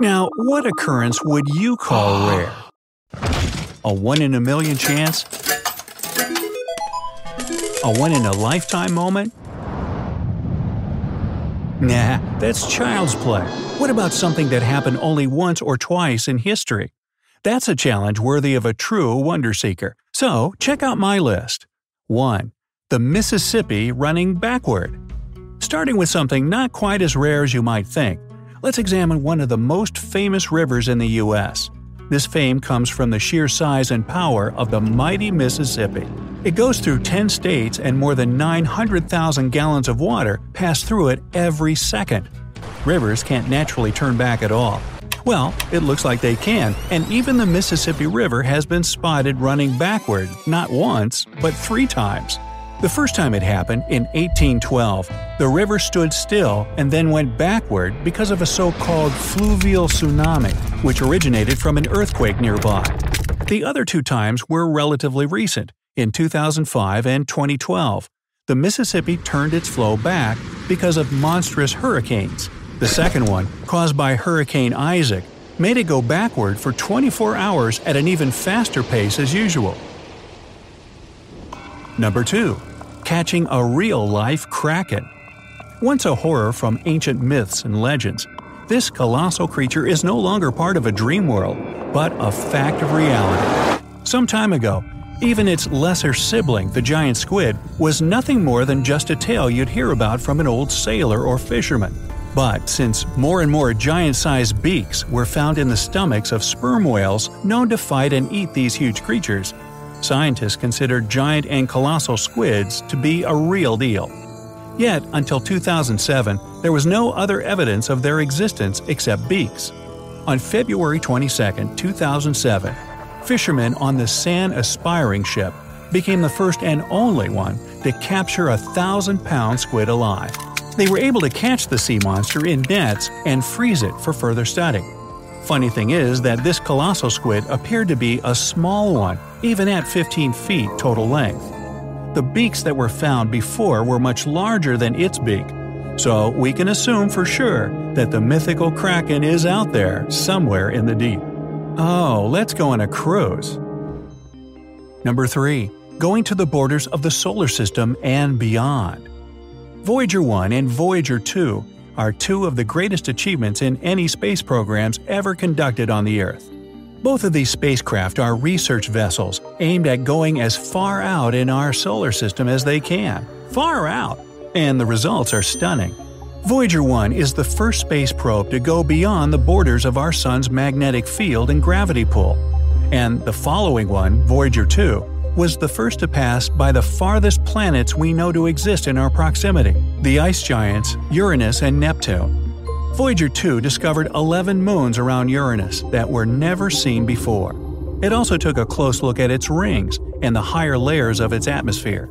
Now, what occurrence would you call rare? A one in a million chance? A one in a lifetime moment? Nah, that's child's play. What about something that happened only once or twice in history? That's a challenge worthy of a true wonder seeker. So, check out my list. 1. The Mississippi running backward. Starting with something not quite as rare as you might think, let's examine one of the most famous rivers in the U.S. This fame comes from the sheer size and power of the mighty Mississippi. It goes through 10 states and more than 900,000 gallons of water pass through it every second. Rivers can't naturally turn back at all. Well, it looks like they can, and even the Mississippi River has been spotted running backward not once, but three times. The first time it happened, in 1812, the river stood still and then went backward because of a so called fluvial tsunami, which originated from an earthquake nearby. The other two times were relatively recent, in 2005 and 2012. The Mississippi turned its flow back because of monstrous hurricanes. The second one, caused by Hurricane Isaac, made it go backward for 24 hours at an even faster pace as usual. Number 2. Catching a real life kraken. Once a horror from ancient myths and legends, this colossal creature is no longer part of a dream world, but a fact of reality. Some time ago, even its lesser sibling, the giant squid, was nothing more than just a tale you'd hear about from an old sailor or fisherman. But since more and more giant sized beaks were found in the stomachs of sperm whales known to fight and eat these huge creatures, scientists considered giant and colossal squids to be a real deal. Yet, until 2007, there was no other evidence of their existence except beaks. On February 22, 2007, fishermen on the San Aspiring ship became the first and only one to capture a thousand pound squid alive. They were able to catch the sea monster in nets and freeze it for further study. Funny thing is that this colossal squid appeared to be a small one, even at 15 feet total length. The beaks that were found before were much larger than its beak, so we can assume for sure that the mythical kraken is out there somewhere in the deep. Oh, let's go on a cruise. Number 3. Going to the borders of the solar system and beyond. Voyager 1 and Voyager 2 are two of the greatest achievements in any space programs ever conducted on the Earth. Both of these spacecraft are research vessels aimed at going as far out in our solar system as they can. Far out! And the results are stunning. Voyager 1 is the first space probe to go beyond the borders of our Sun's magnetic field and gravity pull. And the following one, Voyager 2, was the first to pass by the farthest planets we know to exist in our proximity the ice giants Uranus and Neptune. Voyager 2 discovered 11 moons around Uranus that were never seen before. It also took a close look at its rings and the higher layers of its atmosphere.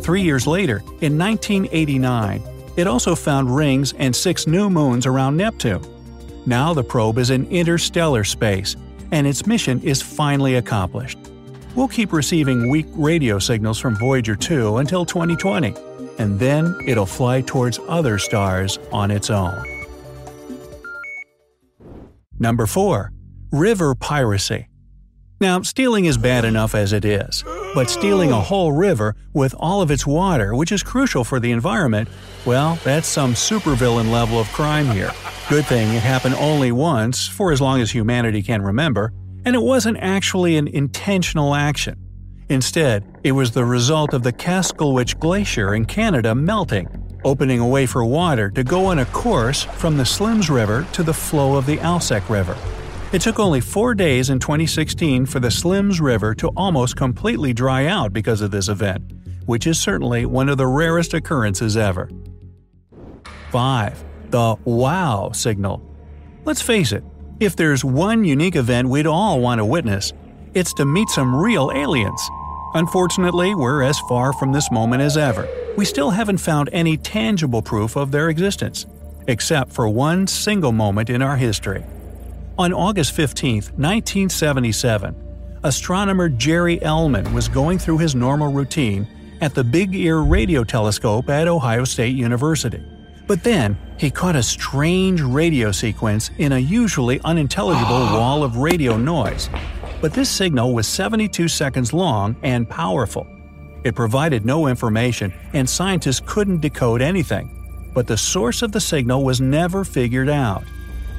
Three years later, in 1989, it also found rings and six new moons around Neptune. Now the probe is in interstellar space, and its mission is finally accomplished. We'll keep receiving weak radio signals from Voyager 2 until 2020, and then it'll fly towards other stars on its own. Number 4. River Piracy Now, stealing is bad enough as it is, but stealing a whole river with all of its water, which is crucial for the environment, well, that's some supervillain level of crime here. Good thing it happened only once, for as long as humanity can remember, and it wasn't actually an intentional action. Instead, it was the result of the Kaskawulsh Glacier in Canada melting, opening a way for water to go on a course from the Slims River to the flow of the Alsek River. It took only four days in 2016 for the Slims River to almost completely dry out because of this event, which is certainly one of the rarest occurrences ever. 5. The WOW signal. Let's face it, if there's one unique event we'd all want to witness, it's to meet some real aliens. Unfortunately, we're as far from this moment as ever. We still haven't found any tangible proof of their existence, except for one single moment in our history. On August 15, 1977, astronomer Jerry Ehman was going through his normal routine at the Big Ear Radio Telescope at Ohio State University. But then, he caught a strange radio sequence in a usually unintelligible wall of radio noise. But this signal was 72 seconds long and powerful. It provided no information, and scientists couldn't decode anything. But the source of the signal was never figured out.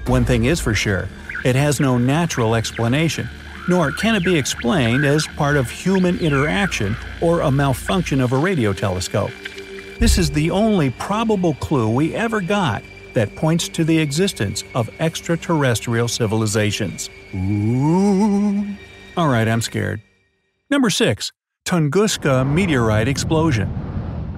One thing is for sure it has no natural explanation, nor can it be explained as part of human interaction or a malfunction of a radio telescope. This is the only probable clue we ever got that points to the existence of extraterrestrial civilizations. Ooh. Alright, I'm scared. Number 6. Tunguska Meteorite Explosion.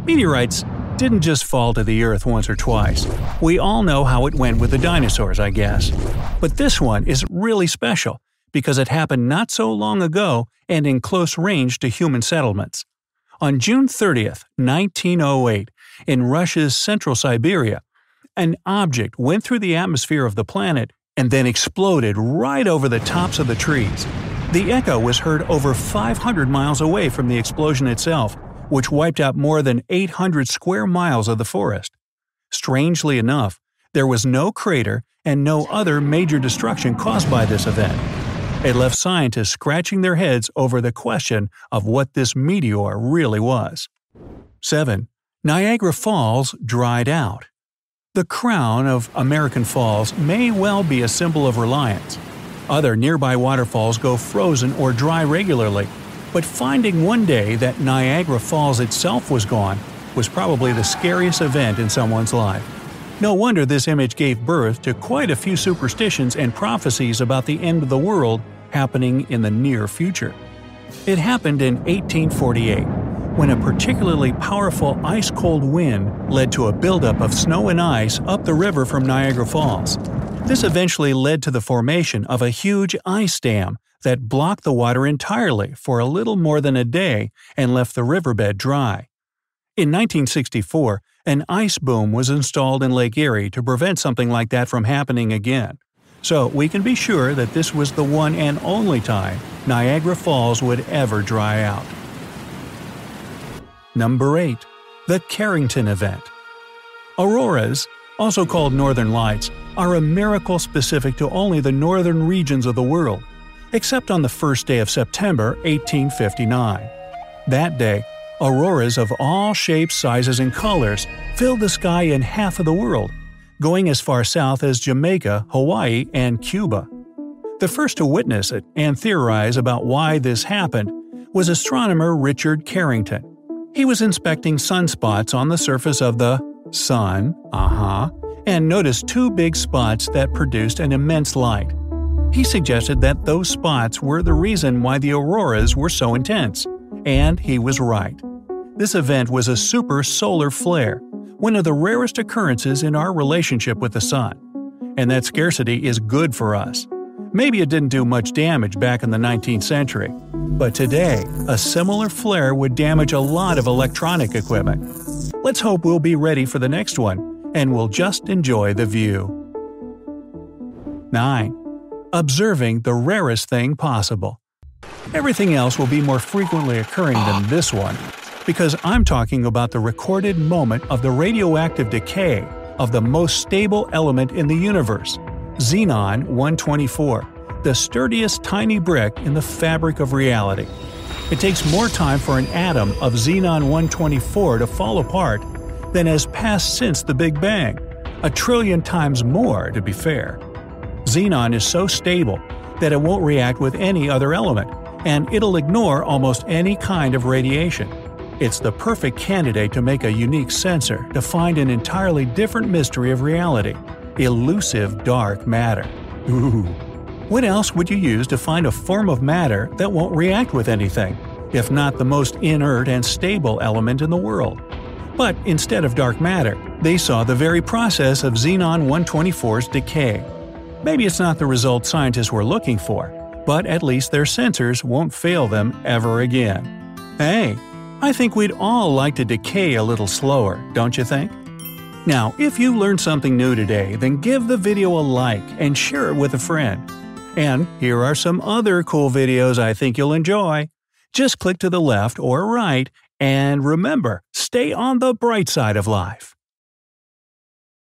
Meteorites didn't just fall to the Earth once or twice. We all know how it went with the dinosaurs, I guess. But this one is really special because it happened not so long ago and in close range to human settlements. On June 30, 1908, in Russia's central Siberia, an object went through the atmosphere of the planet and then exploded right over the tops of the trees. The echo was heard over 500 miles away from the explosion itself, which wiped out more than 800 square miles of the forest. Strangely enough, there was no crater and no other major destruction caused by this event. It left scientists scratching their heads over the question of what this meteor really was. 7. Niagara Falls dried out. The crown of American Falls may well be a symbol of reliance. Other nearby waterfalls go frozen or dry regularly, but finding one day that Niagara Falls itself was gone was probably the scariest event in someone's life. No wonder this image gave birth to quite a few superstitions and prophecies about the end of the world happening in the near future. It happened in 1848, when a particularly powerful ice cold wind led to a buildup of snow and ice up the river from Niagara Falls. This eventually led to the formation of a huge ice dam that blocked the water entirely for a little more than a day and left the riverbed dry. In 1964, an ice boom was installed in Lake Erie to prevent something like that from happening again. So we can be sure that this was the one and only time Niagara Falls would ever dry out. Number 8. The Carrington Event Auroras, also called northern lights, are a miracle specific to only the northern regions of the world, except on the first day of September 1859. That day, Auroras of all shapes, sizes, and colors filled the sky in half of the world, going as far south as Jamaica, Hawaii, and Cuba. The first to witness it and theorize about why this happened was astronomer Richard Carrington. He was inspecting sunspots on the surface of the sun, uh-huh, and noticed two big spots that produced an immense light. He suggested that those spots were the reason why the auroras were so intense, and he was right. This event was a super solar flare, one of the rarest occurrences in our relationship with the Sun. And that scarcity is good for us. Maybe it didn't do much damage back in the 19th century, but today, a similar flare would damage a lot of electronic equipment. Let's hope we'll be ready for the next one, and we'll just enjoy the view. 9. Observing the rarest thing possible. Everything else will be more frequently occurring than this one, because I'm talking about the recorded moment of the radioactive decay of the most stable element in the universe, Xenon 124, the sturdiest tiny brick in the fabric of reality. It takes more time for an atom of Xenon 124 to fall apart than has passed since the Big Bang, a trillion times more to be fair. Xenon is so stable that it won't react with any other element, and it'll ignore almost any kind of radiation. It's the perfect candidate to make a unique sensor to find an entirely different mystery of reality elusive dark matter. Ooh. What else would you use to find a form of matter that won't react with anything, if not the most inert and stable element in the world? But instead of dark matter, they saw the very process of Xenon 124's decay. Maybe it's not the result scientists were looking for, but at least their sensors won't fail them ever again. Hey, I think we'd all like to decay a little slower, don't you think? Now, if you learned something new today, then give the video a like and share it with a friend. And here are some other cool videos I think you'll enjoy. Just click to the left or right, and remember, stay on the bright side of life.